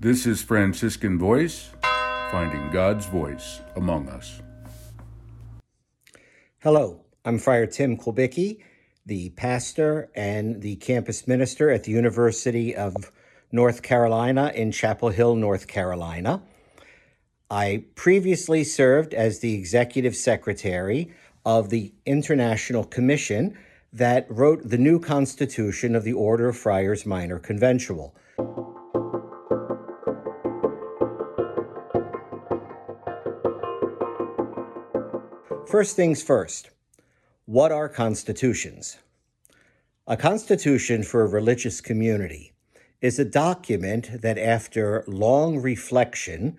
This is Franciscan Voice, finding God's voice among us. Hello, I'm Friar Tim Kulbicki, the pastor and the campus minister at the University of North Carolina in Chapel Hill, North Carolina. I previously served as the executive secretary of the International Commission that wrote the new constitution of the Order of Friars Minor Conventual. First things first, what are constitutions? A constitution for a religious community is a document that, after long reflection,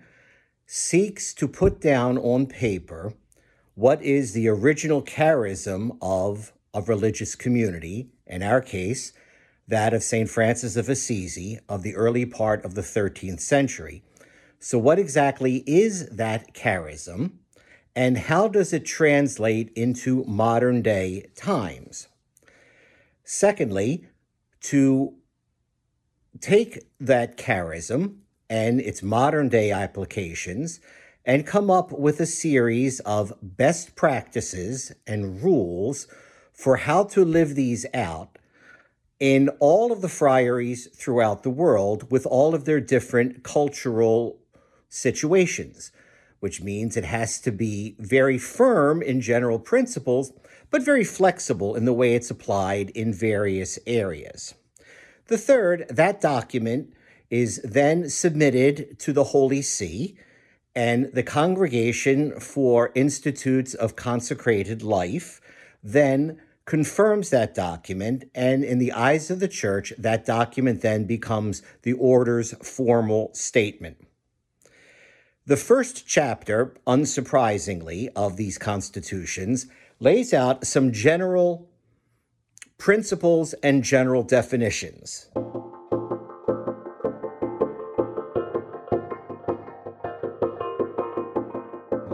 seeks to put down on paper what is the original charism of a religious community, in our case, that of St. Francis of Assisi of the early part of the 13th century. So, what exactly is that charism, and how does it translate into modern day times? Secondly, to take that charism and its modern day applications and come up with a series of best practices and rules for how to live these out in all of the friaries throughout the world with all of their different cultural situations, which means it has to be very firm in general principles, but very flexible in the way it's applied in various areas. The third, that document is then submitted to the Holy See, and the Congregation for Institutes of Consecrated Life then confirms that document, and in the eyes of the Church, that document then becomes the order's formal statement. The first chapter, unsurprisingly, of these constitutions lays out some general principles and general definitions.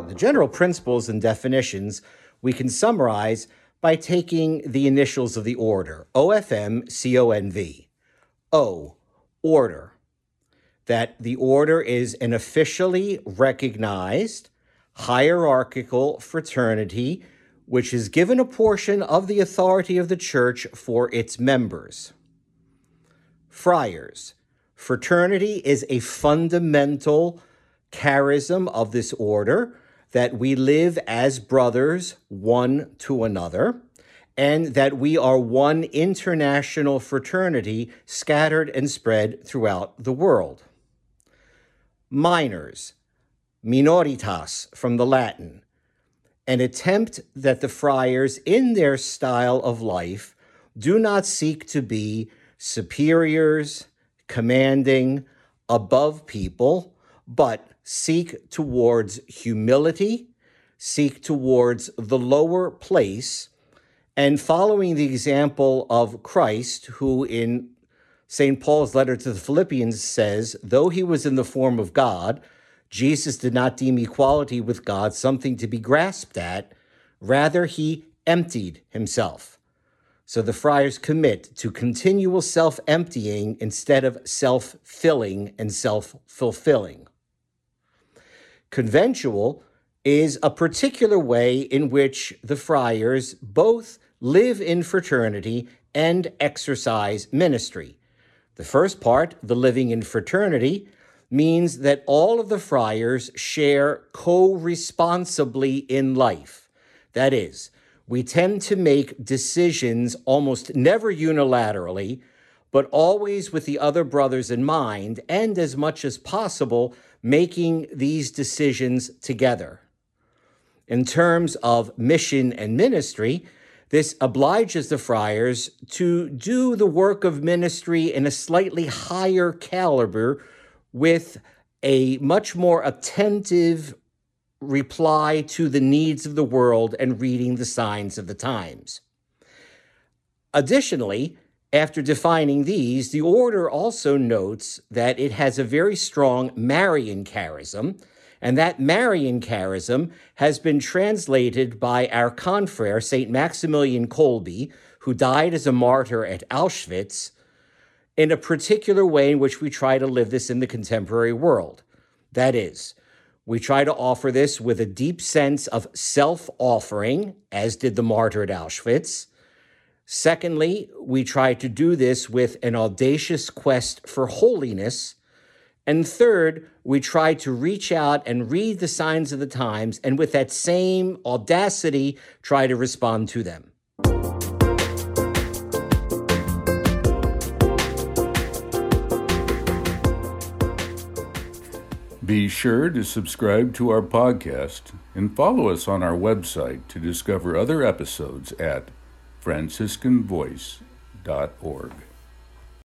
The general principles and definitions we can summarize by taking the initials of the order OFM CONV. O, order. That the order is an officially recognized hierarchical fraternity which is given a portion of the authority of the church for its members. Friars. Fraternity is a fundamental charism of this order that we live as brothers one to another, and that we are one international fraternity scattered and spread throughout the world. Minors, minoritas from the Latin, an attempt that the friars, in their style of life, do not seek to be superiors, commanding, above people, but seek towards humility, seek towards the lower place, and following the example of Christ, who in St. Paul's letter to the Philippians says, though he was in the form of God, Jesus did not deem equality with God something to be grasped at. Rather, he emptied himself. So the friars commit to continual self emptying instead of self filling and self fulfilling. Conventual is a particular way in which the friars both live in fraternity and exercise ministry. The first part, the living in fraternity, means that all of the friars share co responsibly in life. That is, we tend to make decisions almost never unilaterally, but always with the other brothers in mind, and as much as possible, making these decisions together. In terms of mission and ministry, this obliges the friars to do the work of ministry in a slightly higher caliber with a much more attentive reply to the needs of the world and reading the signs of the times. Additionally, after defining these, the order also notes that it has a very strong Marian charism, and that Marian charism has been translated by our confrere, St. Maximilian Kolbe, who died as a martyr at Auschwitz, in a particular way in which we try to live this in the contemporary world. That is, we try to offer this with a deep sense of self offering, as did the martyr at Auschwitz. Secondly, we try to do this with an audacious quest for holiness. And third, we try to reach out and read the signs of the times and with that same audacity try to respond to them. Be sure to subscribe to our podcast and follow us on our website to discover other episodes at franciscanvoice.org.